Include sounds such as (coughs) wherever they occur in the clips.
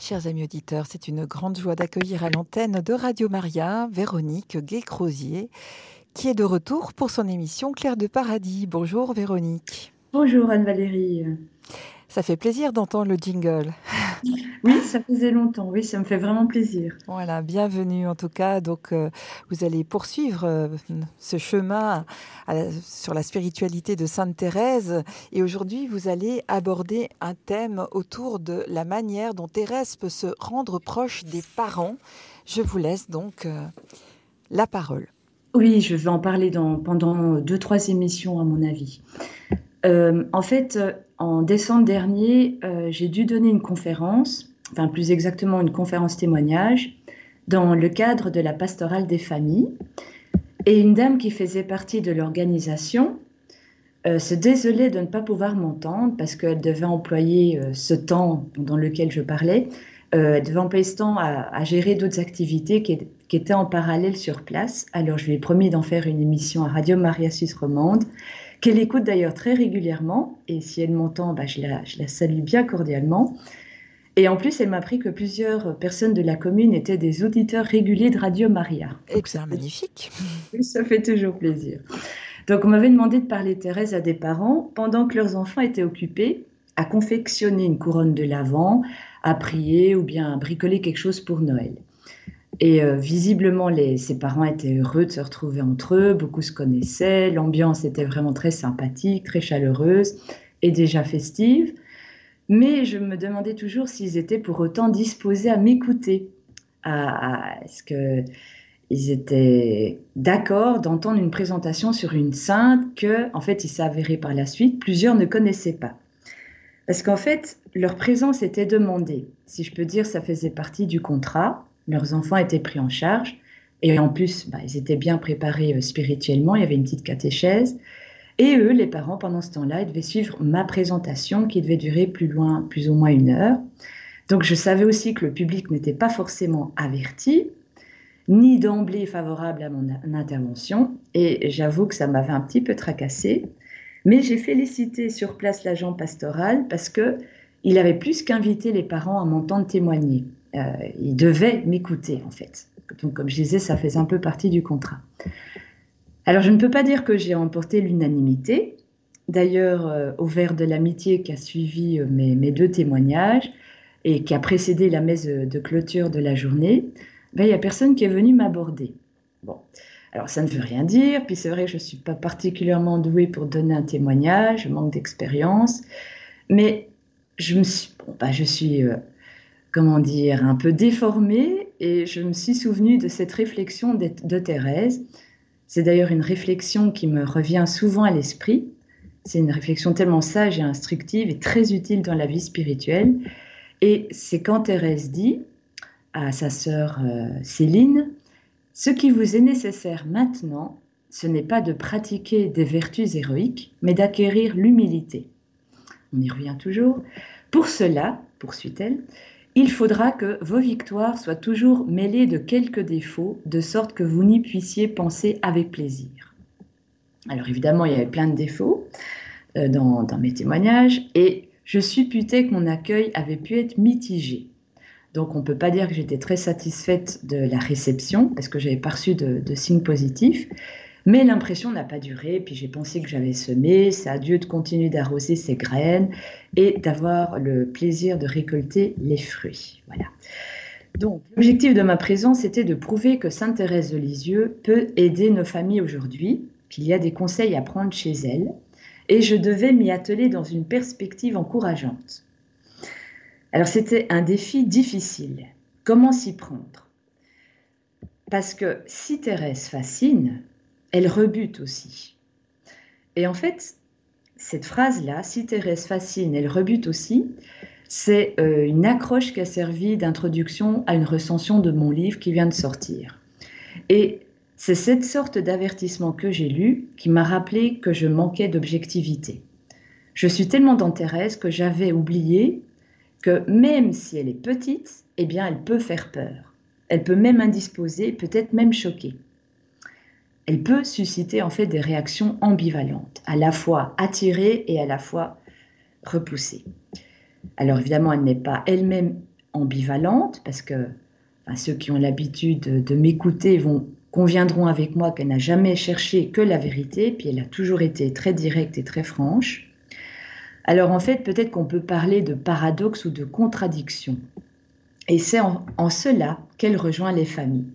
Chers amis auditeurs, c'est une grande joie d'accueillir à l'antenne de Radio Maria Véronique Gay-Crozier, qui est de retour pour son émission Claire de Paradis. Bonjour Véronique. Bonjour Anne-Valérie. Ça fait plaisir d'entendre le jingle. (laughs) Oui, ça faisait longtemps. Oui, ça me fait vraiment plaisir. Voilà, bienvenue en tout cas. Donc, euh, vous allez poursuivre euh, ce chemin sur la spiritualité de Sainte Thérèse. Et aujourd'hui, vous allez aborder un thème autour de la manière dont Thérèse peut se rendre proche des parents. Je vous laisse donc euh, la parole. Oui, je vais en parler dans, pendant deux, trois émissions, à mon avis. En fait, en décembre dernier, j'ai dû donner une conférence enfin plus exactement une conférence témoignage, dans le cadre de la pastorale des familles. Et une dame qui faisait partie de l'organisation euh, se désolait de ne pas pouvoir m'entendre parce qu'elle devait employer euh, ce temps dans lequel je parlais, euh, elle devait employer ce temps à, gérer d'autres activités qui, étaient en parallèle sur place. Alors je lui ai promis d'en faire une émission à Radio Maria Suisse Romande, qu'elle écoute d'ailleurs très régulièrement. Et si elle m'entend, bah, je, la, je la salue bien cordialement. Et en plus, elle m'a appris que plusieurs personnes de la commune étaient des auditeurs réguliers de Radio Maria. Et c'est magnifique. (laughs) Ça fait toujours plaisir. Donc, on m'avait demandé de parler Thérèse à des parents pendant que leurs enfants étaient occupés à confectionner une couronne de l'Avent, à prier ou bien à bricoler quelque chose pour Noël. Et euh, visiblement, les, ces parents étaient heureux de se retrouver entre eux, beaucoup se connaissaient, l'ambiance était vraiment très sympathique, très chaleureuse et déjà festive. Mais je me demandais toujours s'ils étaient pour autant disposés à m'écouter. Est-ce qu'ils étaient d'accord d'entendre une présentation sur une sainte que, en fait, il s'est avéré par la suite, plusieurs ne connaissaient pas. Parce qu'en fait, leur présence était demandée. Si je peux dire, ça faisait partie du contrat. Leurs enfants étaient pris en charge. Et en plus, bah, ils étaient bien préparés euh, spirituellement. Il y avait une petite catéchèse. Et eux, les parents, pendant ce temps-là, ils devaient suivre ma présentation qui devait durer plus loin, plus ou moins une heure. Donc je savais aussi que le public n'était pas forcément averti, ni d'emblée favorable à mon intervention. Et j'avoue que ça m'avait un petit peu tracassé. Mais j'ai félicité sur place l'agent pastoral parce que il avait plus qu'invité les parents à m'entendre témoigner. Euh, il devait m'écouter en fait. Donc comme je disais, ça faisait un peu partie du contrat. Alors, je ne peux pas dire que j'ai remporté l'unanimité. D'ailleurs, euh, au verre de l'amitié qui a suivi euh, mes, deux témoignages et qui a précédé la messe de clôture de la journée, ben, il n'y a personne qui est venu m'aborder. Bon, alors ça ne veut rien dire, puis c'est vrai que je ne suis pas particulièrement douée pour donner un témoignage, je manque d'expérience, mais je me suis, bon, ben, je suis comment dire, un peu déformée et je me suis souvenue de cette réflexion de Thérèse c'est d'ailleurs une réflexion qui me revient souvent à l'esprit. C'est une réflexion tellement sage et instructive et très utile dans la vie spirituelle. Et c'est quand Thérèse dit à sa sœur euh, Céline, ce qui vous est nécessaire maintenant, ce n'est pas de pratiquer des vertus héroïques, mais d'acquérir l'humilité. On y revient toujours. Pour cela, poursuit-elle, il faudra que vos victoires soient toujours mêlées de quelques défauts, de sorte que vous n'y puissiez penser avec plaisir. Alors évidemment, il y avait plein de défauts euh, dans, mes témoignages, et je supputais que mon accueil avait pu être mitigé. Donc on ne peut pas dire que j'étais très satisfaite de la réception, parce que j'avais pas reçu de signes positifs, mais l'impression n'a pas duré, puis j'ai pensé que j'avais semé, c'est à Dieu de continuer d'arroser ses graines et d'avoir le plaisir de récolter les fruits. Voilà. Donc, l'objectif de ma présence était de prouver que Sainte Thérèse de Lisieux peut aider nos familles aujourd'hui, qu'il y a des conseils à prendre chez elle, et je devais m'y atteler dans une perspective encourageante. Alors, c'était un défi difficile. Comment s'y prendre? Parce que si Thérèse fascine, elle rebute aussi. Et en fait, cette phrase-là, si Thérèse fascine, elle rebute aussi, c'est euh, une accroche qui a servi d'introduction à une recension de mon livre qui vient de sortir. Et c'est cette sorte d'avertissement que j'ai lu qui m'a rappelé que je manquais d'objectivité. Je suis tellement dans Thérèse que j'avais oublié que même si elle est petite, eh bien, elle peut faire peur. Elle peut même indisposer, peut-être même choquer elle peut susciter en fait des réactions ambivalentes, à la fois attirées et à la fois repoussées. Alors évidemment, elle n'est pas elle-même ambivalente, parce que ceux qui ont l'habitude de m'écouter vont conviendront avec moi qu'elle n'a jamais cherché que la vérité, puis elle a toujours été très directe et très franche. Alors en fait, peut-être qu'on peut parler de paradoxe ou de contradiction. Et c'est en, cela qu'elle rejoint les familles.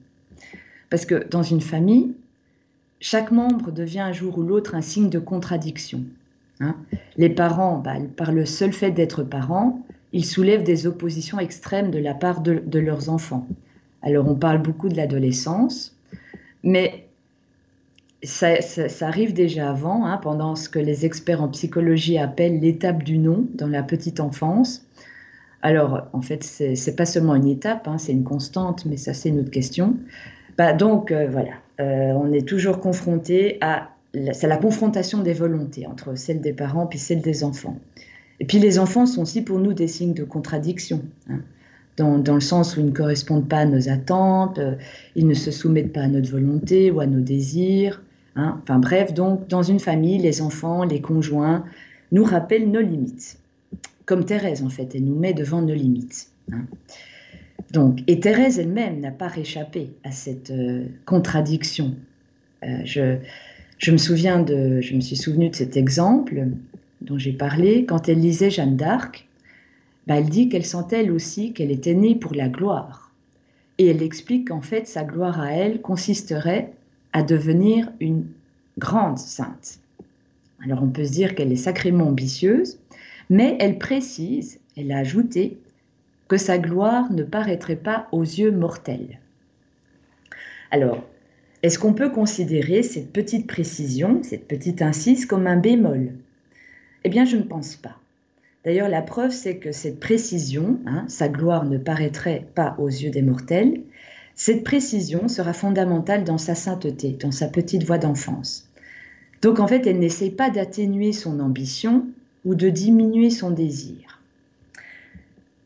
Parce que dans une famille, chaque membre devient un jour ou l'autre un signe de contradiction. Hein. les parents, bah, par le seul fait d'être parents, ils soulèvent des oppositions extrêmes de la part de leurs enfants. Alors on parle beaucoup de l'adolescence, mais ça, arrive déjà avant, hein, pendant ce que les experts en psychologie appellent l'étape du non dans la petite enfance. Alors, en fait, ce n'est pas seulement une étape, hein, c'est une constante, mais ça, c'est une autre question. Bah, donc, euh, voilà, on est toujours confronté à la confrontation des volontés entre celle des parents puis celle des enfants. Et puis les enfants sont aussi pour nous des signes de contradiction. Hein dans, le sens où ils ne correspondent pas à nos attentes, euh, ils ne se soumettent pas à notre volonté ou à nos désirs. Hein. Enfin bref, donc dans une famille, les enfants, les conjoints nous rappellent nos limites. Comme Thérèse en fait, elle nous met devant nos limites. Hein. Donc, et Thérèse elle-même n'a pas réchappé à cette euh, contradiction. Euh, je, me souviens de, je me suis souvenu de cet exemple dont j'ai parlé quand elle lisait Jeanne d'Arc bah, elle dit qu'elle sent elle aussi qu'elle était née pour la gloire. Et elle explique qu'en fait, sa gloire à elle consisterait à devenir une grande sainte. Alors on peut se dire qu'elle est sacrément ambitieuse, mais elle précise, elle a ajouté, que sa gloire ne paraîtrait pas aux yeux mortels. Alors, est-ce qu'on peut considérer cette petite précision, cette petite incise, comme un bémol? Eh bien, je ne pense pas. D'ailleurs, la preuve, c'est que cette précision, hein, sa gloire ne paraîtrait pas aux yeux des mortels, cette précision sera fondamentale dans sa sainteté, dans sa petite voix d'enfance. Donc en fait, elle n'essaie pas d'atténuer son ambition ou de diminuer son désir.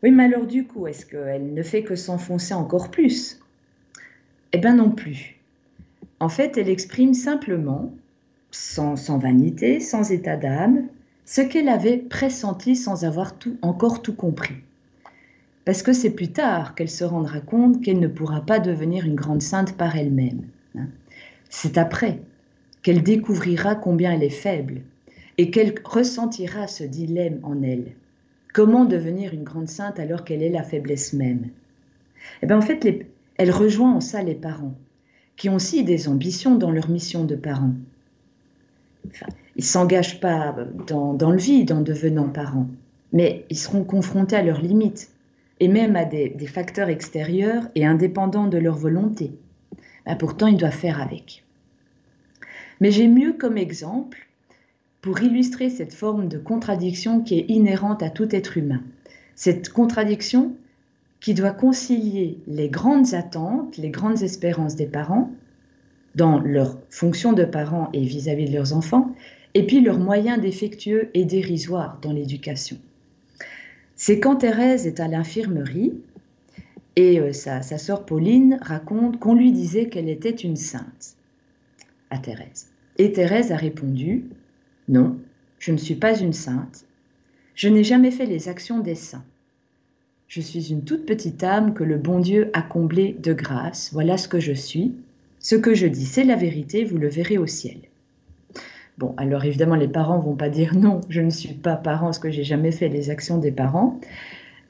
Oui, mais alors du coup, est-ce qu'elle ne fait que s'enfoncer encore plus? Eh bien non plus. En fait, elle exprime simplement, sans, sans vanité, sans état d'âme, ce qu'elle avait pressenti sans avoir tout, encore tout compris. Parce que c'est plus tard qu'elle se rendra compte qu'elle ne pourra pas devenir une grande sainte par elle-même. Hein. C'est après qu'elle découvrira combien elle est faible et qu'elle ressentira ce dilemme en elle. Comment devenir une grande sainte alors qu'elle est la faiblesse même? Eh bien, en fait, elle rejoint en ça les parents, qui ont aussi des ambitions dans leur mission de parents. Enfin, ils s'engagent pas dans, le vide en devenant parents, mais ils seront confrontés à leurs limites et même à des, facteurs extérieurs et indépendants de leur volonté. Ben, pourtant, ils doivent faire avec. Mais j'ai mieux comme exemple pour illustrer cette forme de contradiction qui est inhérente à tout être humain. Cette contradiction qui doit concilier les grandes attentes, les grandes espérances des parents dans leur fonction de parents et vis à -vis de leurs enfants, et puis leurs moyens défectueux et dérisoires dans l'éducation. C'est quand Thérèse est à l'infirmerie et euh, sa, sa sœur Pauline raconte qu'on lui disait qu'elle était une sainte à Thérèse. Et Thérèse a répondu Non, je ne suis pas une sainte. Je n'ai jamais fait les actions des saints. Je suis une toute petite âme que le bon Dieu a comblée de grâce. Voilà ce que je suis. Ce que je dis, c'est la vérité, vous le verrez au ciel. Bon, alors évidemment, les parents vont pas dire non, je ne suis pas parent, parce que j'ai jamais fait les actions des parents.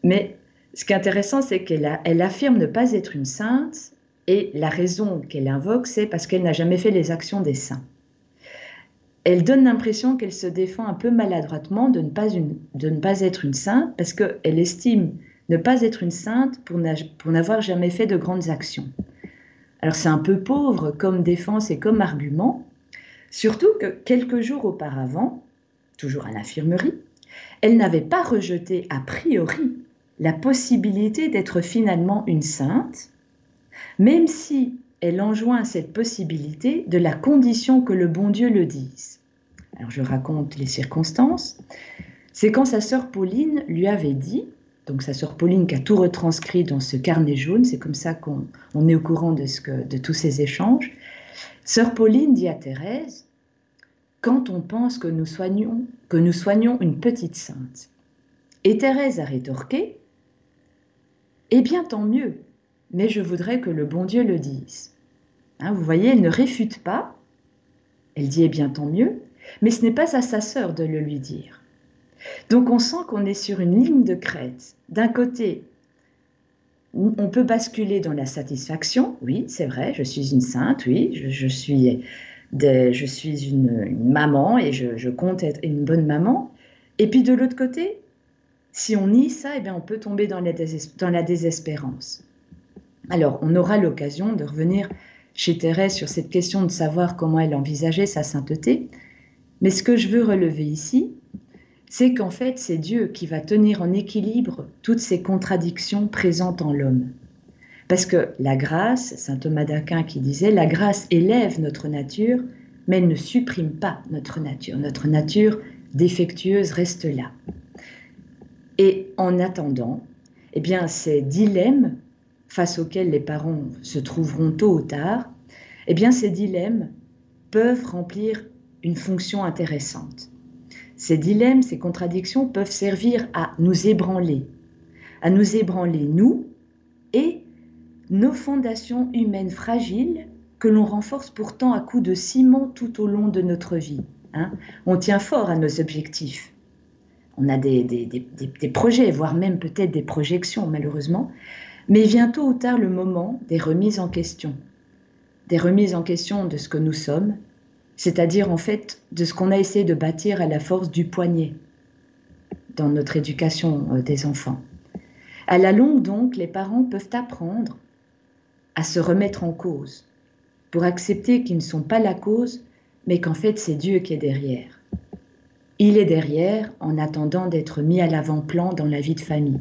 Mais ce qui est intéressant, c'est qu'elle elle affirme ne pas être une sainte, et la raison qu'elle invoque, c'est parce qu'elle n'a jamais fait les actions des saints. Elle donne l'impression qu'elle se défend un peu maladroitement de ne pas, être une sainte, parce qu'elle estime ne pas être une sainte pour n'avoir jamais fait de grandes actions. Alors c'est un peu pauvre comme défense et comme argument, Surtout que quelques jours auparavant, toujours à l'infirmerie, elle n'avait pas rejeté a priori la possibilité d'être finalement une sainte, même si elle enjoint cette possibilité de la condition que le bon Dieu le dise. Alors je raconte les circonstances. C'est quand sa sœur Pauline lui avait dit, donc sa sœur Pauline qui a tout retranscrit dans ce carnet jaune, c'est comme ça qu'on est au courant de, ce que, de tous ces échanges, Sœur Pauline dit à Thérèse, quand on pense que nous soignons, que nous soignons une petite sainte. Et Thérèse a rétorqué, Eh bien, tant mieux, mais je voudrais que le bon Dieu le dise. Hein, vous voyez, elle ne réfute pas. Elle dit, eh bien, tant mieux, mais ce n'est pas à sa sœur de le lui dire. Donc on sent qu'on est sur une ligne de crête. D'un côté, on peut basculer dans la satisfaction, oui, c'est vrai, je suis une sainte, oui, je, suis, je suis une, maman et je, compte être une bonne maman. Et puis de l'autre côté, si on nie ça, eh bien, on peut tomber dans la, dans la désespérance. Alors, on aura l'occasion de revenir chez Thérèse sur cette question de savoir comment elle envisageait sa sainteté. Mais ce que je veux relever ici, c'est qu'en fait, c'est Dieu qui va tenir en équilibre toutes ces contradictions présentes en l'homme. Parce que la grâce, saint Thomas d'Aquin qui disait, la grâce élève notre nature, mais elle ne supprime pas notre nature. Notre nature défectueuse reste là. Et en attendant, eh bien, ces dilemmes face auxquels les parents se trouveront tôt ou tard, eh bien, ces dilemmes peuvent remplir une fonction intéressante. Ces dilemmes, ces contradictions peuvent servir à nous ébranler, à nous ébranler nous et nos fondations humaines fragiles que l'on renforce pourtant à coups de ciment tout au long de notre vie. Hein. On tient fort à nos objectifs. On a des, des projets, voire même peut-être des projections malheureusement, mais vient tôt ou tard le moment des remises en question, des remises en question de ce que nous sommes, c'est-à-dire en fait de ce qu'on a essayé de bâtir à la force du poignet dans notre éducation euh, des enfants. À la longue donc, les parents peuvent apprendre à se remettre en cause, pour accepter qu'ils ne sont pas la cause, mais qu'en fait c'est Dieu qui est derrière. Il est derrière en attendant d'être mis à l'avant-plan dans la vie de famille.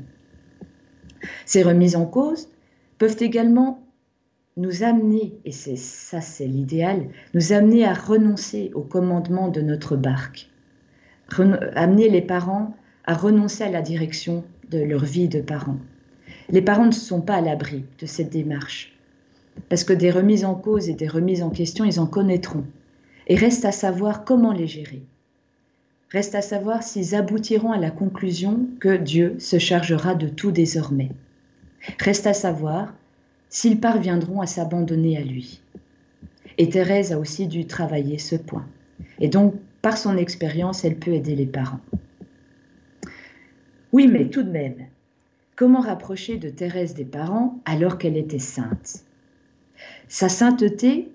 Ces remises en cause peuvent également nous amener, et c'est ça c'est l'idéal, nous amener à renoncer au commandement de notre barque, amener les parents à renoncer à la direction de leur vie de parents. Les parents ne sont pas à l'abri de cette démarche, parce que des remises en cause et des remises en question, ils en connaîtront. Et reste à savoir comment les gérer. Reste à savoir s'ils aboutiront à la conclusion que Dieu se chargera de tout désormais. Reste à savoir s'ils parviendront à s'abandonner à lui. Et Thérèse a aussi dû travailler ce point. Et donc, par son expérience, elle peut aider les parents. Oui, mais tout de même, comment rapprocher de Thérèse des parents alors qu'elle était sainte? Sa sainteté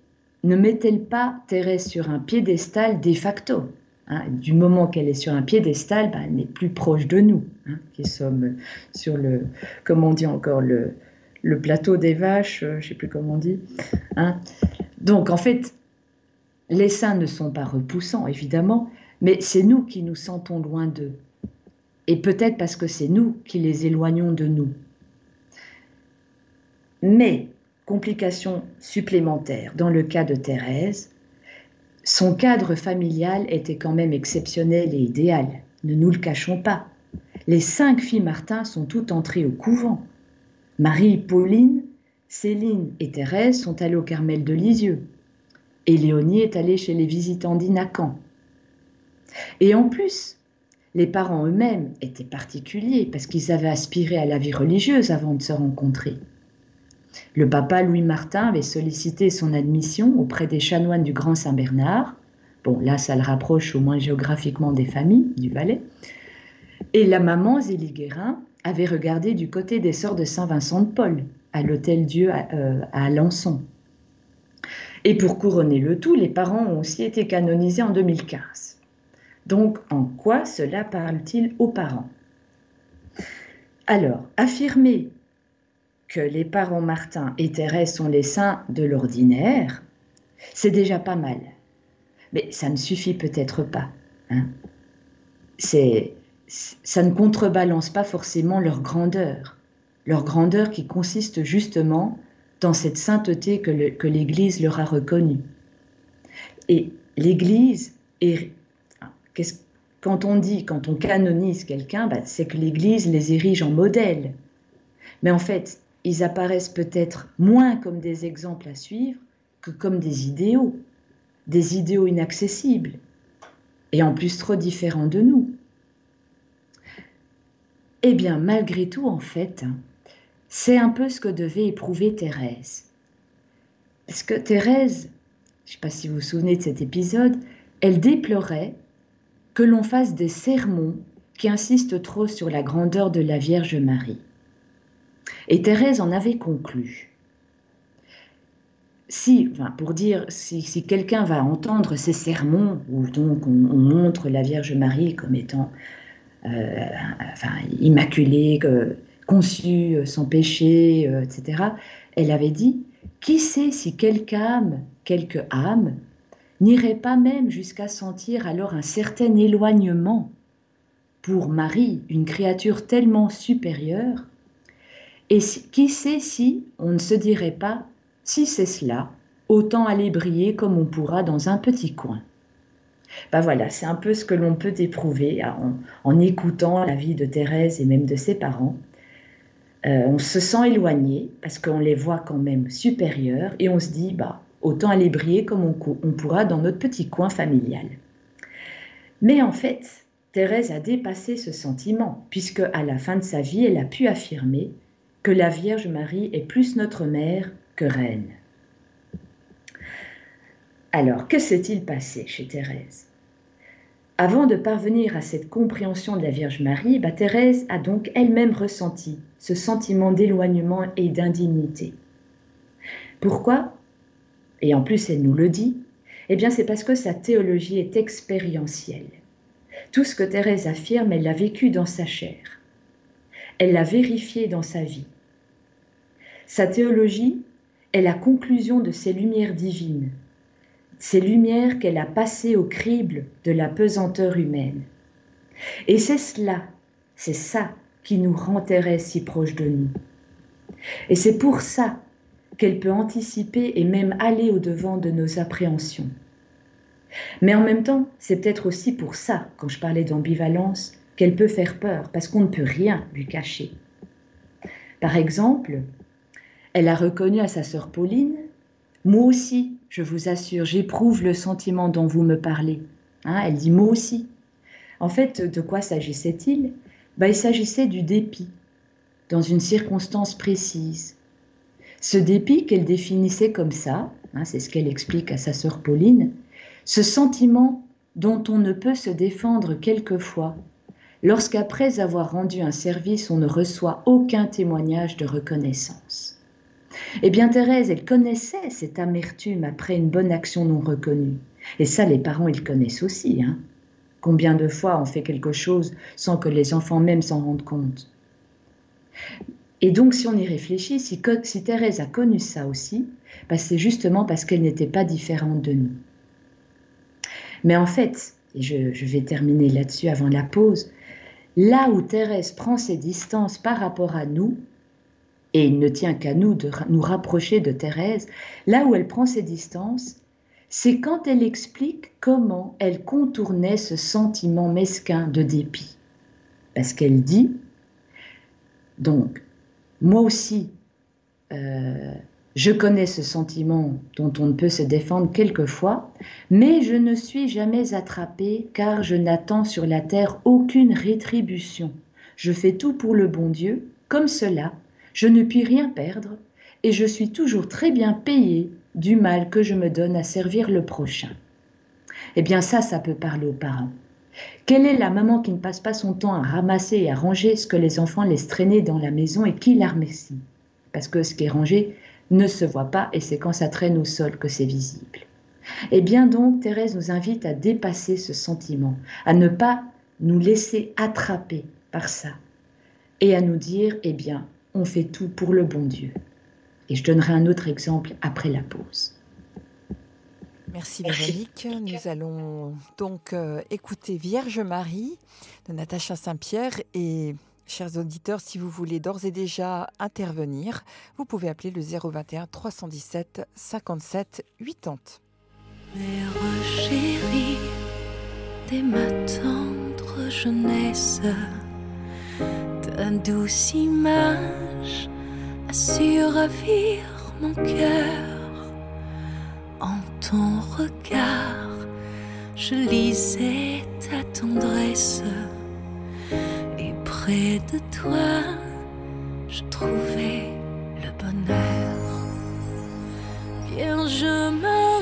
ne met-elle pas Thérèse sur un piédestal de facto hein? Du moment qu'elle est sur un piédestal, ben, elle n'est plus proche de nous, hein, qui sommes sur le, comment on dit encore, le, le plateau des vaches, euh, je ne sais plus comment on dit. Hein. Donc en fait, les saints ne sont pas repoussants, évidemment, mais c'est nous qui nous sentons loin d'eux. Et peut-être parce que c'est nous qui les éloignons de nous. Mais, complication supplémentaire, dans le cas de Thérèse, son cadre familial était quand même exceptionnel et idéal, ne nous le cachons pas. Les cinq filles Martin sont toutes entrées au couvent. Marie, Pauline, Céline et Thérèse sont allées au Carmel de Lisieux. Et Léonie est allée chez les visitants d'Inacan. Et en plus, les parents eux-mêmes étaient particuliers parce qu'ils avaient aspiré à la vie religieuse avant de se rencontrer. Le papa Louis Martin avait sollicité son admission auprès des chanoines du Grand Saint-Bernard. Bon, là, ça le rapproche au moins géographiquiquement des familles du Valais. Et la maman Zélie Guérin avait regardé du côté des sœurs de Saint-Vincent de Paul, à l'Hôtel Dieu à, euh, à Alençon. Et pour couronner le tout, les parents ont aussi été canonisés en 2015. Donc, en quoi cela parle-t-il aux parents? Alors, affirmer que les parents Martin et Thérèse sont les saints de l'ordinaire, c'est déjà pas mal. Mais ça ne suffit peut-être pas. Hein. C'est ça ne contrebalance pas forcément leur grandeur, leur grandeur qui consiste justement dans cette sainteté que l'Église leur a reconnue. Et l'Église est... Quand on dit, quand on canonise quelqu'un, bah, c'est que l'Église les érige en modèle. Mais en fait, ils apparaissent peut-être moins comme des exemples à suivre que comme des idéaux, des idéaux inaccessibles, et en plus trop différents de nous. Eh bien, malgré tout, en fait, c'est un peu ce que devait éprouver Thérèse. Parce que Thérèse, je ne sais pas si vous vous souvenez de cet épisode, elle déplorait que l'on fasse des sermons qui insistent trop sur la grandeur de la Vierge Marie. Et Thérèse en avait conclu. Si, pour dire, si, quelqu'un va entendre ces sermons, où donc on, montre la Vierge Marie comme étant euh, immaculée, conçue sans péché, euh, etc., elle avait dit, qui sait si quelque âme, quelque âme, n'irait pas même jusqu'à sentir alors un certain éloignement pour Marie, une créature tellement supérieure, et qui sait si on ne se dirait pas, si c'est cela, autant aller briller comme on pourra dans un petit coin? Voilà, c'est un peu ce que l'on peut éprouver en, en, écoutant la vie de Thérèse et même de ses parents. Euh, on se sent éloigné parce qu'on les voit quand même supérieurs et on se dit, bah, autant aller briller comme on pourra dans notre petit coin familial. Mais en fait, Thérèse a dépassé ce sentiment, puisque à la fin de sa vie, elle a pu affirmer que la Vierge Marie est plus notre mère que reine. Alors, que s'est-il passé chez Thérèse? Avant de parvenir à cette compréhension de la Vierge Marie, bah, Thérèse a donc elle-même ressenti ce sentiment d'éloignement et d'indignité. Pourquoi? Et en plus, elle nous le dit, eh bien c'est parce que sa théologie est expérientielle. Tout ce que Thérèse affirme, elle l'a vécu dans sa chair. Elle l'a vérifié dans sa vie. Sa théologie est la conclusion de ces lumières divines, ces lumières qu'elle a passées au crible de la pesanteur humaine. Et c'est cela, c'est ça qui nous rend Thérèse si proche de nous. Et c'est pour ça qu'elle peut anticiper et même aller au-devant de nos appréhensions. Mais en même temps, c'est peut-être aussi pour ça, quand je parlais d'ambivalence, qu'elle peut faire peur, parce qu'on ne peut rien lui cacher. Par exemple, elle a reconnu à sa sœur Pauline, moi aussi, je vous assure, j'éprouve le sentiment dont vous me parlez. Hein, elle dit moi aussi. En fait, de quoi s'agissait-il? Ben, Il s'agissait du dépit, dans une circonstance précise. Ce dépit qu'elle définissait comme ça, hein, c'est ce qu'elle explique à sa sœur Pauline, ce sentiment dont on ne peut se défendre quelquefois, lorsqu'après avoir rendu un service, on ne reçoit aucun témoignage de reconnaissance. Eh bien, Thérèse, elle connaissait cette amertume après une bonne action non reconnue. Et ça, les parents, ils connaissent aussi. Hein. Combien de fois on fait quelque chose sans que les enfants même s'en rendent compte Et donc, si on y réfléchit, si, Thérèse a connu ça aussi, bah, c'est justement parce qu'elle n'était pas différente de nous. Mais en fait, et je, vais terminer là-dessus avant la pause, là où Thérèse prend ses distances par rapport à nous, et il ne tient qu'à nous de nous rapprocher de Thérèse, là où elle prend ses distances, c'est quand elle explique comment elle contournait ce sentiment mesquin de dépit. Parce qu'elle dit, donc, moi aussi, euh, je connais ce sentiment dont on ne peut se défendre quelquefois, mais je ne suis jamais attrapé car je n'attends sur la terre aucune rétribution. Je fais tout pour le bon Dieu, comme cela, je ne puis rien perdre, et je suis toujours très bien payé du mal que je me donne à servir le prochain. Eh bien ça, ça peut parler aux parents. Quelle est la maman qui ne passe pas son temps à ramasser et à ranger ce que les enfants laissent traîner dans la maison et qui la remercie? Parce que ce qui est rangé, ne se voit pas et c'est quand ça traîne au sol que c'est visible. Eh bien donc, Thérèse nous invite à dépasser ce sentiment, à ne pas nous laisser attraper par ça et à nous dire, eh bien, on fait tout pour le bon Dieu. Et je donnerai un autre exemple après la pause. Merci Véronique. Nous allons donc euh, écouter Vierge Marie de Natacha Saint-Pierre et Chers auditeurs, si vous voulez d'ores et déjà intervenir, vous pouvez appeler le 021 317 57 80. Mère chérie, dès ma tendre jeunesse, ta douce image a suravir mon cœur. En ton regard, je lisais ta tendresse. Et près de toi, je trouvais le bonheur. Bien, je me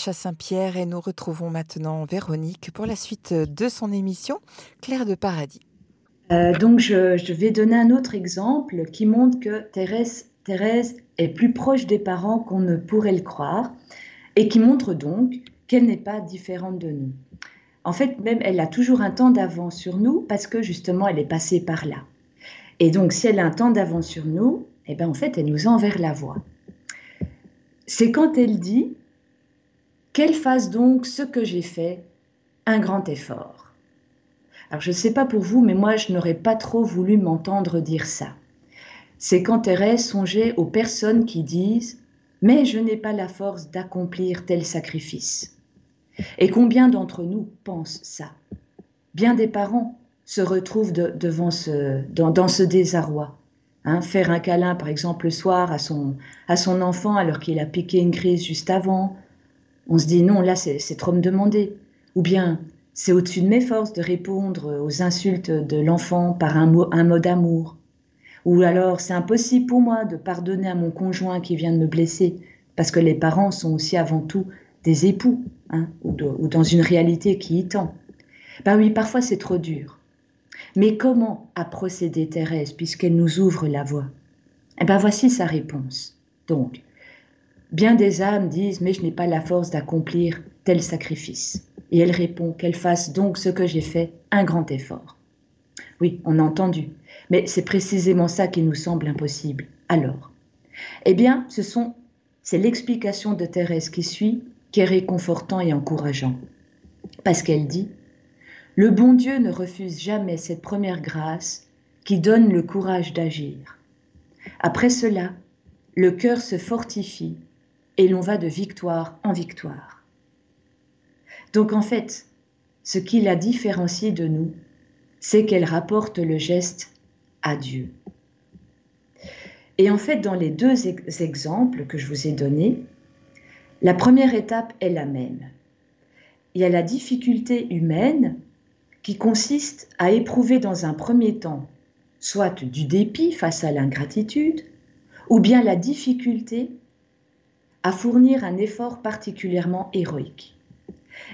Natacha Saint-Pierre et nous retrouvons maintenant Véronique pour la suite de son émission Claire de Paradis. Euh, donc je, vais donner un autre exemple qui montre que Thérèse, Thérèse est plus proche des parents qu'on ne pourrait le croire et qui montre donc qu'elle n'est pas différente de nous. En fait, même elle a toujours un temps d'avance sur nous parce que justement elle est passée par là. Et donc si elle a un temps d'avance sur nous, eh ben en fait elle nous envers la voie. C'est quand elle dit qu'elle fasse donc ce que j'ai fait, un grand effort. Alors je ne sais pas pour vous, mais moi je n'aurais pas trop voulu m'entendre dire ça. C'est quand Thérèse songeait aux personnes qui disent ⁇ Mais je n'ai pas la force d'accomplir tel sacrifice ⁇ Et combien d'entre nous pensent ça? Bien des parents se retrouvent devant ce, dans, ce désarroi. Hein, faire un câlin, par exemple, le soir à son, à son enfant alors qu'il a piqué une crise juste avant, on se dit non, là c'est trop me demander. Ou bien c'est au-dessus de mes forces de répondre aux insultes de l'enfant par un mot, d'amour. Ou alors c'est impossible pour moi de pardonner à mon conjoint qui vient de me blesser, parce que les parents sont aussi avant tout des époux, hein, ou, dans une réalité qui y tend. Ben oui, parfois c'est trop dur. Mais comment a procédé Thérèse puisqu'elle nous ouvre la voie? Eh bien voici sa réponse. Donc, Bien des âmes disent Mais je n'ai pas la force d'accomplir tel sacrifice. Et elle répond Qu'elle fasse donc ce que j'ai fait, un grand effort. Oui, on a entendu, mais c'est précisément ça qui nous semble impossible. Alors? Eh bien, ce sont, c'est l'explication de Thérèse qui suit qui est réconfortant et encourageant. Parce qu'elle dit Le bon Dieu ne refuse jamais cette première grâce qui donne le courage d'agir. Après cela, le cœur se fortifie et l'on va de victoire en victoire. Donc en fait, ce qui la différencie de nous, c'est qu'elle rapporte le geste à Dieu. Et en fait, dans les deux exemples que je vous ai donnés, la première étape est la même. Il y a la difficulté humaine qui consiste à éprouver dans un premier temps soit du dépit face à l'ingratitude, ou bien la difficulté à fournir un effort particulièrement héroïque.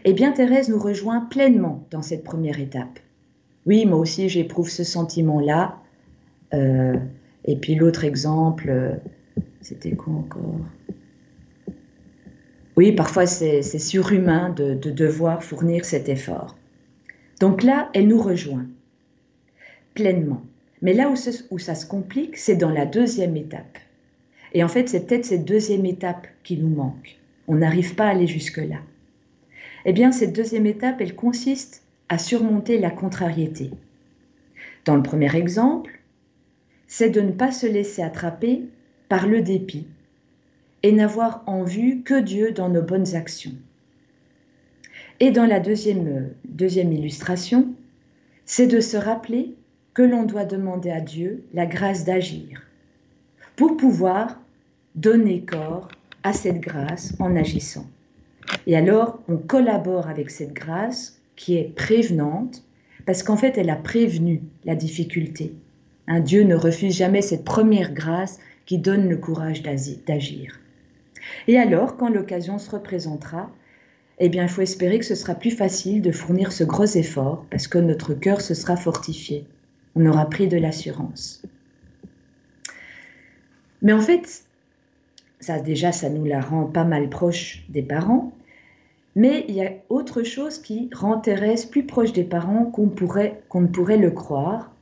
Eh bien, Thérèse nous rejoint pleinement dans cette première étape. Oui, moi aussi, j'éprouve ce sentiment-là. Euh, et puis l'autre exemple, euh, c'était quoi encore? Oui, parfois c'est surhumain de, de devoir fournir cet effort. Donc là, elle nous rejoint pleinement. Mais là où, ça se complique, c'est dans la deuxième étape. Et en fait, c'est peut-être cette deuxième étape qui nous manque. On n'arrive pas à aller jusque-là. Eh bien, cette deuxième étape, elle consiste à surmonter la contrariété. Dans le premier exemple, c'est de ne pas se laisser attraper par le dépit et n'avoir en vue que Dieu dans nos bonnes actions. Et dans la deuxième, deuxième illustration, c'est de se rappeler que l'on doit demander à Dieu la grâce d'agir pour pouvoir donner corps à cette grâce en agissant. Et alors, on collabore avec cette grâce qui est prévenante, parce qu'en fait, elle a prévenu la difficulté. Un Dieu ne refuse jamais cette première grâce qui donne le courage d'agir. Et alors, quand l'occasion se représentera, eh bien, il faut espérer que ce sera plus facile de fournir ce gros effort, parce que notre cœur se sera fortifié on aura pris de l'assurance. Mais en fait, ça déjà, ça nous la rend pas mal proche des parents, mais il y a autre chose qui rend Thérèse plus proche des parents qu'on pourrait, qu'on ne pourrait le croire,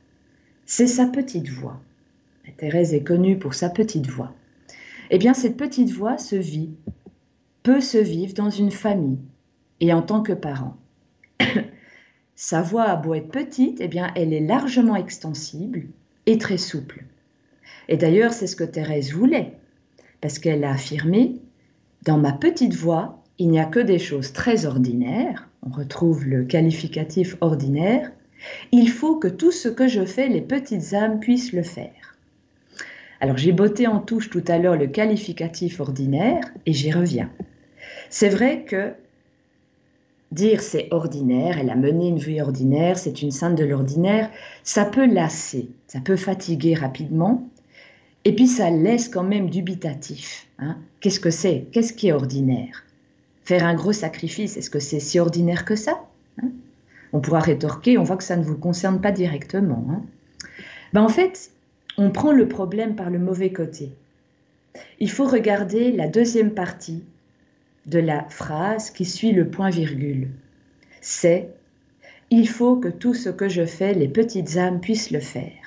c'est sa petite voix. Thérèse est connue pour sa petite voix. Eh bien, cette petite voix se vit, peut se vivre dans une famille et en tant que parent. (coughs) Sa voix a beau être petite, eh bien, elle est largement extensible et très souple. Et d'ailleurs, c'est ce que Thérèse voulait, parce qu'elle a affirmé Dans ma petite voix, il n'y a que des choses très ordinaires, on retrouve le qualificatif ordinaire, il faut que tout ce que je fais, les petites âmes puissent le faire. Alors j'ai botté en touche tout à l'heure le qualificatif ordinaire et j'y reviens. C'est vrai que Dire c'est ordinaire, elle a mené une vie ordinaire, c'est une sainte de l'ordinaire, ça peut lasser, ça peut fatiguer rapidement, et puis ça laisse quand même dubitatif. Hein. Qu'est-ce que c'est? Qu'est-ce qui est ordinaire? Faire un gros sacrifice, est-ce que c'est si ordinaire que ça hein? On pourra rétorquer, on voit que ça ne vous concerne pas directement. Hein. Ben en fait, on prend le problème par le mauvais côté. Il faut regarder la deuxième partie de la phrase qui suit le point-virgule. C'est Il faut que tout ce que je fais, les petites âmes puissent le faire.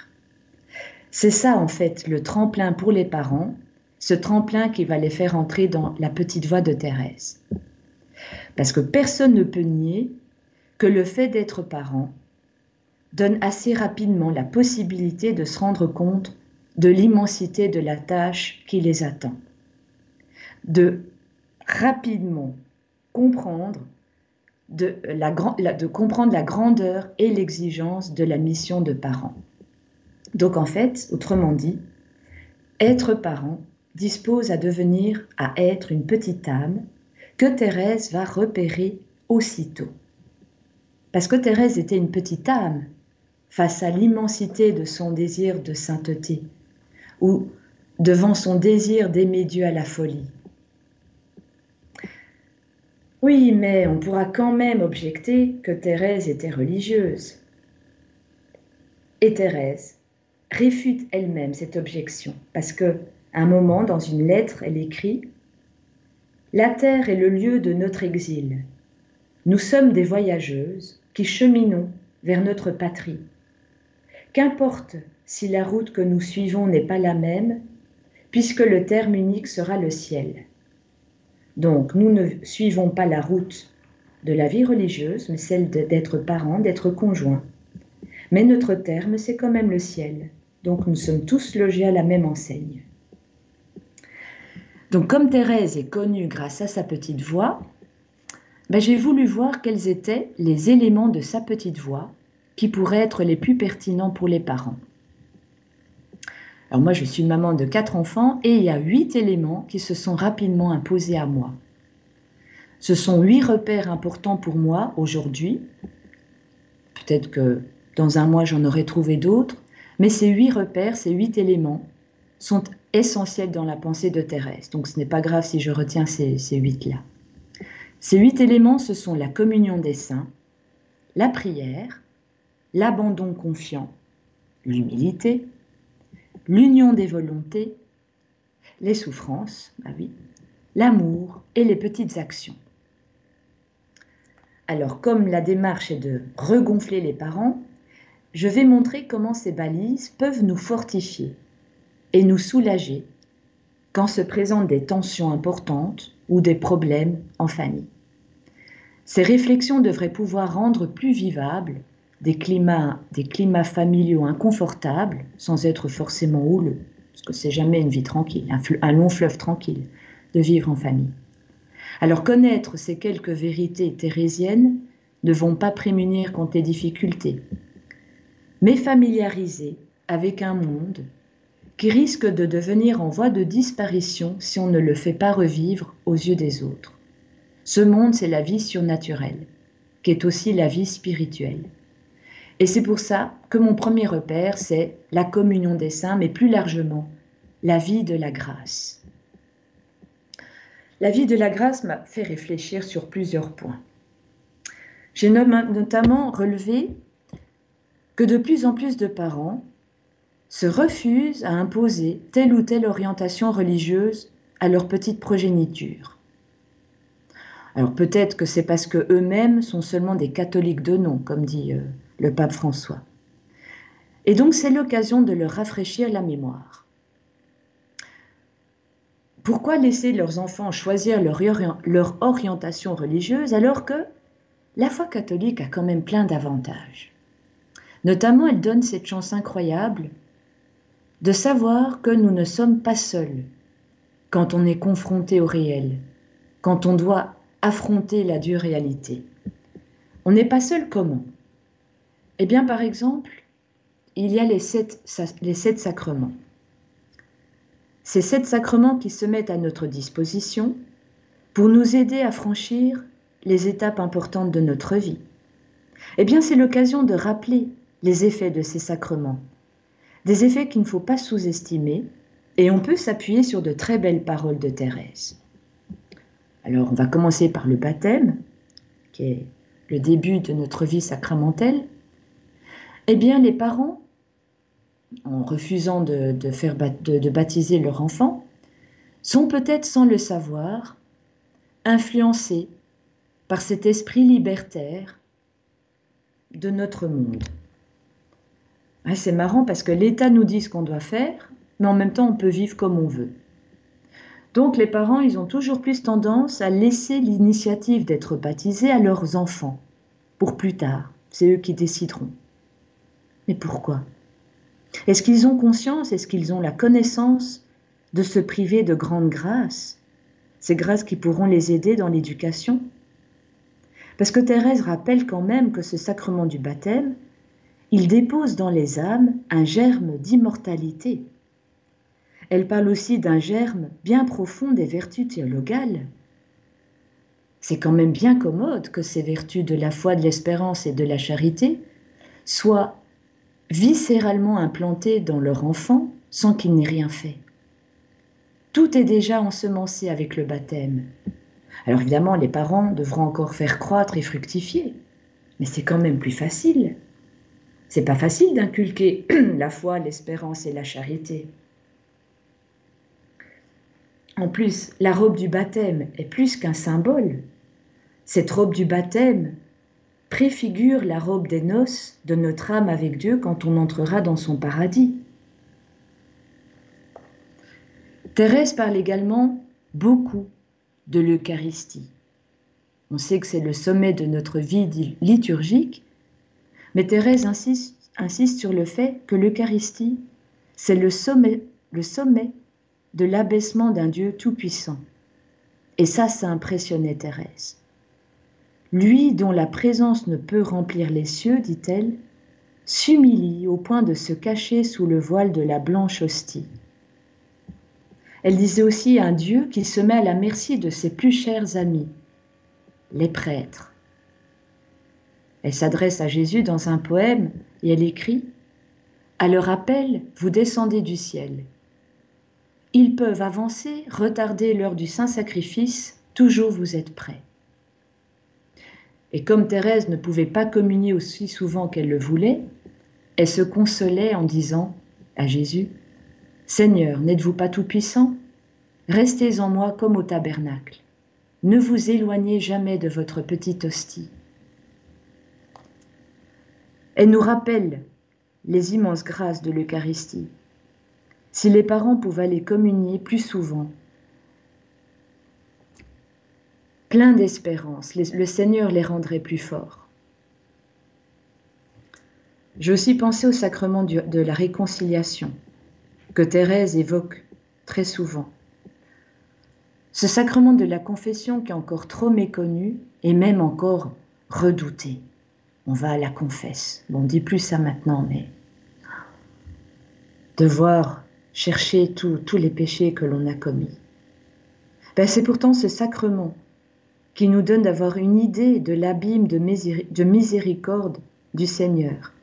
C'est ça en fait le tremplin pour les parents, ce tremplin qui va les faire entrer dans la petite voix de Thérèse. Parce que personne ne peut nier que le fait d'être parent donne assez rapidement la possibilité de se rendre compte de l'immensité de la tâche qui les attend, de rapidement comprendre la, de comprendre la grandeur et l'exigence de la mission de parent. Donc en fait, autrement dit, être parent dispose à devenir, à être une petite âme que Thérèse va repérer aussitôt. Parce que Thérèse était une petite âme face à l'immensité de son désir de sainteté, ou devant son désir d'aimer Dieu à la folie. Oui, mais on pourra quand même objecter que Thérèse était religieuse. Et Thérèse réfute elle-même cette objection, parce que, un moment, dans une lettre, elle écrit La terre est le lieu de notre exil. Nous sommes des voyageuses qui cheminons vers notre patrie. Qu'importe si la route que nous suivons n'est pas la même, puisque le terme unique sera le ciel. Donc, nous ne suivons pas la route de la vie religieuse, mais celle d'être parents, d'être conjoints. Mais notre terme, c'est quand même le ciel. Donc, nous sommes tous logés à la même enseigne. Donc, comme Thérèse est connue grâce à sa petite voix, ben, j'ai voulu voir quels étaient les éléments de sa petite voix qui pourraient être les plus pertinents pour les parents. Alors moi, je suis maman de quatre enfants et il y a huit éléments qui se sont rapidement imposés à moi. Ce sont huit repères importants pour moi aujourd'hui. Peut-être que dans un mois, j'en aurai trouvé d'autres, Mais ces huit repères, ces huit éléments, sont essentiels dans la pensée de Thérèse. Donc ce n'est pas grave si je retiens ces, huit-là. Ces huit éléments, ce sont la communion des saints, la prière, l'abandon confiant, l'humilité, l'union des volontés, les souffrances, bah oui, l'amour et les petites actions. Alors, comme la démarche est de regonfler les parents, je vais montrer comment ces balises peuvent nous fortifier et nous soulager quand se présentent des tensions importantes ou des problèmes en famille. Ces réflexions devraient pouvoir rendre plus vivables des climats, des climats familiaux inconfortables, sans être forcément houleux, parce que c'est jamais une vie tranquille, un, un long fleuve tranquille de vivre en famille. Alors connaître ces quelques vérités thérésiennes ne vont pas prémunir contre les difficultés, mais familiariser avec un monde qui risque de devenir en voie de disparition si on ne le fait pas revivre aux yeux des autres. Ce monde, c'est la vie surnaturelle, qui est aussi la vie spirituelle. Et c'est pour ça que mon premier repère, c'est la communion des saints, mais plus largement, la vie de la grâce. La vie de la grâce m'a fait réfléchir sur plusieurs points. J'ai notamment relevé que de plus en plus de parents se refusent à imposer telle ou telle orientation religieuse à leur petite progéniture. Alors peut-être que c'est parce que eux-mêmes sont seulement des catholiques de nom, comme dit euh, le pape François. Et donc c'est l'occasion de leur rafraîchir la mémoire. Pourquoi laisser leurs enfants choisir leur, leur orientation religieuse alors que la foi catholique a quand même plein d'avantages? Notamment, elle donne cette chance incroyable de savoir que nous ne sommes pas seuls quand on est confronté au réel, quand on doit affronter la dure réalité. On n'est pas seul comment? Eh bien, par exemple, il y a les sept, les sept sacrements. Ces sept sacrements qui se mettent à notre disposition pour nous aider à franchir les étapes importantes de notre vie. Eh bien, c'est l'occasion de rappeler les effets de ces sacrements. Des effets qu'il ne faut pas sous-estimer, et on peut s'appuyer sur de très belles paroles de Thérèse. Alors, on va commencer par le baptême, qui est le début de notre vie sacramentelle. Eh bien, les parents, en refusant de, de baptiser leur enfant, sont peut-être sans le savoir influencés par cet esprit libertaire de notre monde. Ah, c'est marrant parce que l'État nous dit ce qu'on doit faire, mais en même temps on peut vivre comme on veut. Donc les parents, ils ont toujours plus tendance à laisser l'initiative d'être baptisés à leurs enfants, pour plus tard. C'est eux qui décideront. Mais pourquoi? Est-ce qu'ils ont conscience, est-ce qu'ils ont la connaissance de se priver de grandes grâces? Ces grâces qui pourront les aider dans l'éducation? Parce que Thérèse rappelle quand même que ce sacrement du baptême, il dépose dans les âmes un germe d'immortalité. Elle parle aussi d'un germe bien profond des vertus théologales. C'est quand même bien commode que ces vertus de la foi, de l'espérance et de la charité soient viscéralement implantées dans leur enfant sans qu'il n'ait rien fait. Tout est déjà ensemencé avec le baptême. Alors évidemment, les parents devront encore faire croître et fructifier, mais c'est quand même plus facile. C'est pas facile d'inculquer (clears throat) la foi, l'espérance et la charité. En plus, la robe du baptême est plus qu'un symbole. Cette robe du baptême préfigure la robe des noces de notre âme avec Dieu quand on entrera dans son paradis. Thérèse parle également beaucoup de l'Eucharistie. On sait que c'est le sommet de notre vie liturgique, mais Thérèse insiste, sur le fait que l'Eucharistie, c'est le sommet, le sommet de l'abaissement d'un Dieu tout-puissant. Et ça, ça impressionnait Thérèse. Lui dont la présence ne peut remplir les cieux, dit-elle, s'humilie au point de se cacher sous le voile de la blanche hostie. Elle disait aussi un Dieu qui se met à la merci de ses plus chers amis, les prêtres. Elle s'adresse à Jésus dans un poème et elle écrit À leur appel, vous descendez du ciel. Ils peuvent avancer, retarder l'heure du saint sacrifice, toujours vous êtes prêts. Et comme Thérèse ne pouvait pas communier aussi souvent qu'elle le voulait, elle se consolait en disant à Jésus, Seigneur, n'êtes-vous pas tout-puissant? Restez en moi comme au tabernacle. Ne vous éloignez jamais de votre petite hostie. Elle nous rappelle les immenses grâces de l'Eucharistie. Si les parents pouvaient les communier plus souvent, plein d'espérance, le Seigneur les rendrait plus forts. J'ai aussi pensé au sacrement de la réconciliation que Thérèse évoque très souvent. Ce sacrement de la confession qui est encore trop méconnu et même encore redouté. On va à la confesse. Bon, on dit plus ça maintenant, mais devoir chercher tous les péchés que l'on a commis. Ben, c'est pourtant ce sacrement qui nous donne d'avoir une idée de l'abîme de, de miséricorde du Seigneur,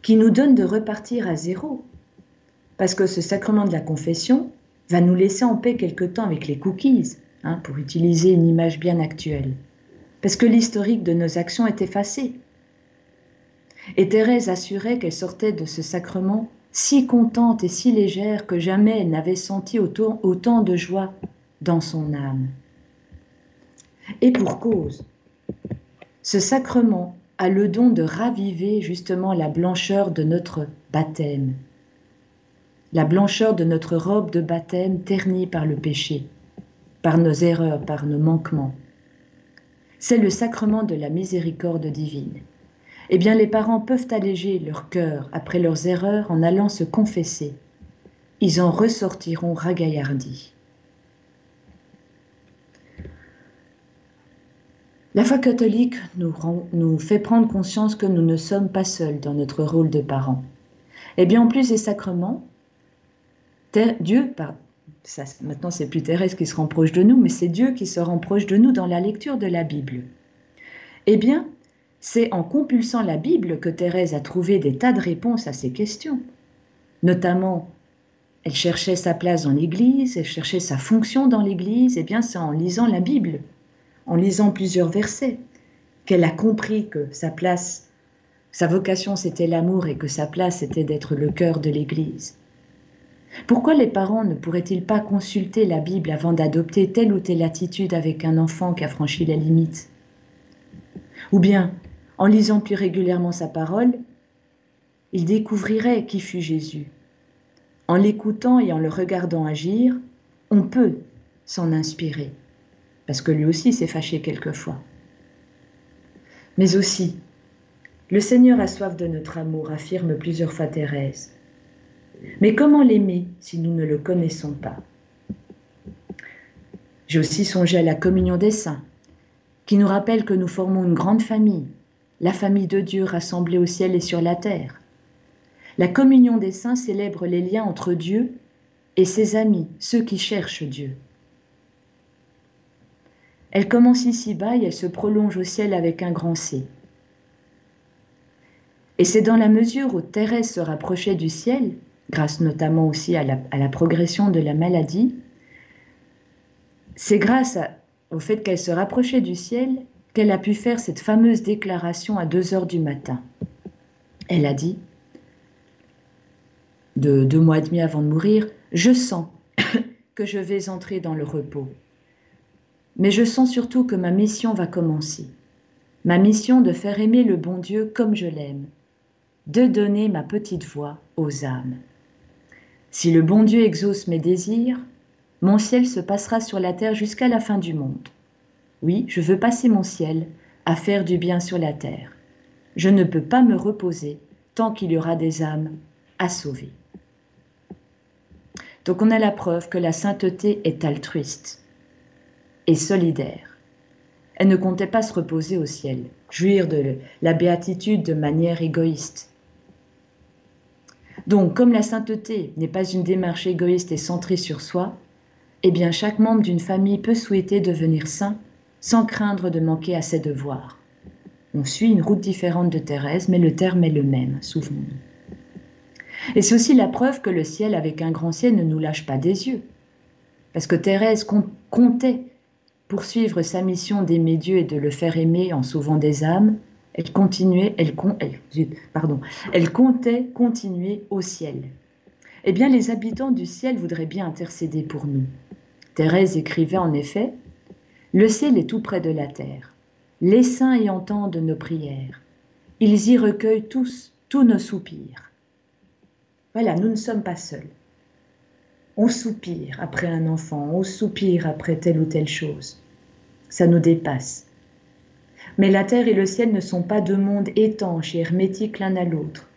qui nous donne de repartir à zéro. Parce que ce sacrement de la confession va nous laisser en paix quelque temps avec les cookies, hein, pour utiliser une image bien actuelle. Parce que l'historique de nos actions est effacé. Et Thérèse assurait qu'elle sortait de ce sacrement si contente et si légère que jamais elle n'avait senti autant, de joie dans son âme. Et pour cause, ce sacrement a le don de raviver justement la blancheur de notre baptême, la blancheur de notre robe de baptême ternie par le péché, par nos erreurs, par nos manquements. C'est le sacrement de la miséricorde divine. Eh bien, les parents peuvent alléger leur cœur après leurs erreurs en allant se confesser. Ils en ressortiront ragaillardis. La foi catholique nous, fait prendre conscience que nous ne sommes pas seuls dans notre rôle de parents. Et bien en plus des sacrements, Dieu, ça, maintenant c'est plus Thérèse qui se rapproche de nous, mais c'est Dieu qui se rapproche de nous dans la lecture de la Bible. Eh bien, c'est en compulsant la Bible que Thérèse a trouvé des tas de réponses à ces questions. Notamment, elle cherchait sa place dans l'Église, elle cherchait sa fonction dans l'Église, et eh bien c'est en lisant la Bible en lisant plusieurs versets, qu'elle a compris que sa place, sa vocation c'était l'amour et que sa place c'était d'être le cœur de l'Église. Pourquoi les parents ne pourraient-ils pas consulter la Bible avant d'adopter telle ou telle attitude avec un enfant qui a franchi la limite? Ou bien, en lisant plus régulièrement sa parole, ils découvriraient qui fut Jésus. En l'écoutant et en le regardant agir, on peut s'en inspirer parce que lui aussi s'est fâché quelquefois. Mais aussi, le Seigneur a soif de notre amour, affirme plusieurs fois Thérèse. Mais comment l'aimer si nous ne le connaissons pas? J'ai aussi songé à la communion des saints, qui nous rappelle que nous formons une grande famille, la famille de Dieu rassemblée au ciel et sur la terre. La communion des saints célèbre les liens entre Dieu et ses amis, ceux qui cherchent Dieu. Elle commence ici-bas et elle se prolonge au ciel avec un grand C. Et c'est dans la mesure où Thérèse se rapprochait du ciel, grâce notamment aussi à la, progression de la maladie, c'est grâce au fait qu'elle se rapprochait du ciel qu'elle a pu faire cette fameuse déclaration à 2 heures du matin. Elle a dit, de deux mois et demi avant de mourir, Je sens (coughs) que je vais entrer dans le repos mais je sens surtout que ma mission va commencer. Ma mission de faire aimer le bon Dieu comme je l'aime, de donner ma petite voix aux âmes. Si le bon Dieu exauce mes désirs, mon ciel se passera sur la terre jusqu'à la fin du monde. Oui, je veux passer mon ciel à faire du bien sur la terre. Je ne peux pas me reposer tant qu'il y aura des âmes à sauver. Donc on a la preuve que la sainteté est altruiste et solidaire. Elle ne comptait pas se reposer au ciel, jouir de la béatitude de manière égoïste. Donc, comme la sainteté n'est pas une démarche égoïste et centrée sur soi, eh bien chaque membre d'une famille peut souhaiter devenir saint sans craindre de manquer à ses devoirs. On suit une route différente de Thérèse, mais le terme est le même, souvenons-nous. Et c'est aussi la preuve que le ciel avec un grand ciel ne nous lâche pas des yeux. Parce que Thérèse comptait poursuivre sa mission d'aimer Dieu et de le faire aimer en sauvant des âmes. Elle continuait, elle, pardon, elle comptait continuer au ciel. Eh bien, les habitants du ciel voudraient bien intercéder pour nous. Thérèse écrivait en effet Le ciel est tout près de la terre. Les saints y entendent nos prières. Ils y recueillent tous, tous nos soupirs. Voilà, nous ne sommes pas seuls. On soupire après un enfant, on soupire après telle ou telle chose. Ça nous dépasse. Mais la terre et le ciel ne sont pas deux mondes étanches et hermétiques l'un à l'autre.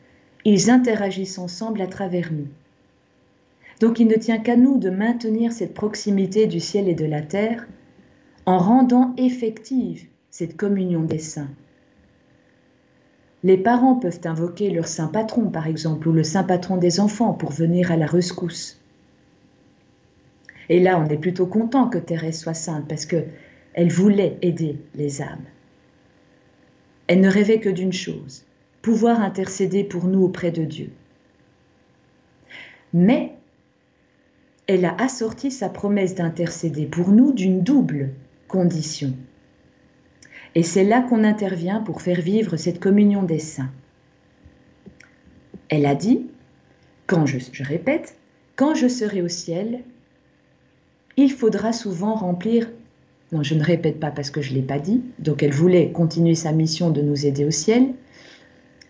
Ils interagissent ensemble à travers nous. Donc il ne tient qu'à nous de maintenir cette proximité du ciel et de la terre en rendant effective cette communion des saints. Les parents peuvent invoquer leur saint patron, par exemple, ou le saint patron des enfants pour venir à la rescousse. Et là, on est plutôt content que Thérèse soit sainte parce que elle voulait aider les âmes. Elle ne rêvait que d'une chose, pouvoir intercéder pour nous auprès de Dieu. Mais elle a assorti sa promesse d'intercéder pour nous d'une double condition. Et c'est là qu'on intervient pour faire vivre cette communion des saints. Elle a dit, quand je, répète, quand je serai au ciel, il faudra souvent remplir non, je ne répète pas parce que je ne l'ai pas dit. Donc elle voulait continuer sa mission de nous aider au ciel.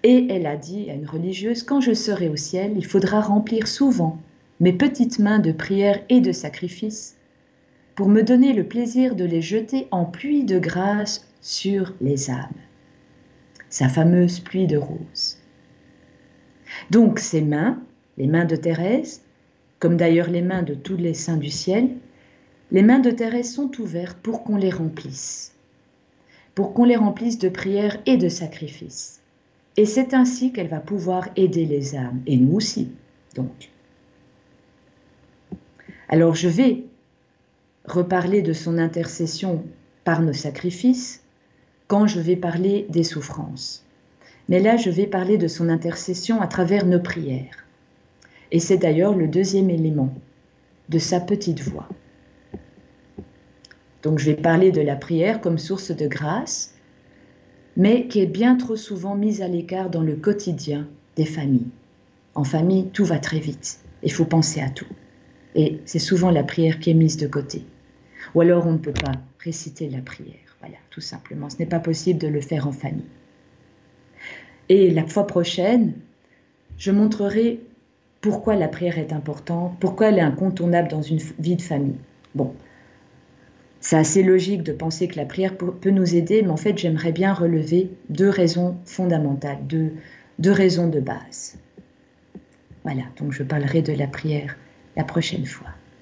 Et elle a dit à une religieuse, quand je serai au ciel, il faudra remplir souvent mes petites mains de prière et de sacrifice pour me donner le plaisir de les jeter en pluie de grâce sur les âmes. Sa fameuse pluie de roses. Donc ces mains, les mains de Thérèse, comme d'ailleurs les mains de tous les saints du ciel, les mains de Thérèse sont ouvertes pour qu'on les remplisse, pour qu'on les remplisse de prières et de sacrifices. Et c'est ainsi qu'elle va pouvoir aider les âmes, et nous aussi, donc. Alors je vais reparler de son intercession par nos sacrifices quand je vais parler des souffrances. Mais là, je vais parler de son intercession à travers nos prières. Et c'est d'ailleurs le deuxième élément de sa petite voix. Donc je vais parler de la prière comme source de grâce, mais qui est bien trop souvent mise à l'écart dans le quotidien des familles. En famille, tout va très vite. Il faut penser à tout. Et c'est souvent la prière qui est mise de côté. Ou alors on ne peut pas réciter la prière. Voilà, tout simplement. Ce n'est pas possible de le faire en famille. Et la fois prochaine, je montrerai pourquoi la prière est importante, pourquoi elle est incontournable dans une vie de famille. Bon, c'est assez logique de penser que la prière peut nous aider, mais en fait, j'aimerais bien relever deux raisons fondamentales, deux, deux raisons de base. Voilà, donc je parlerai de la prière la prochaine fois.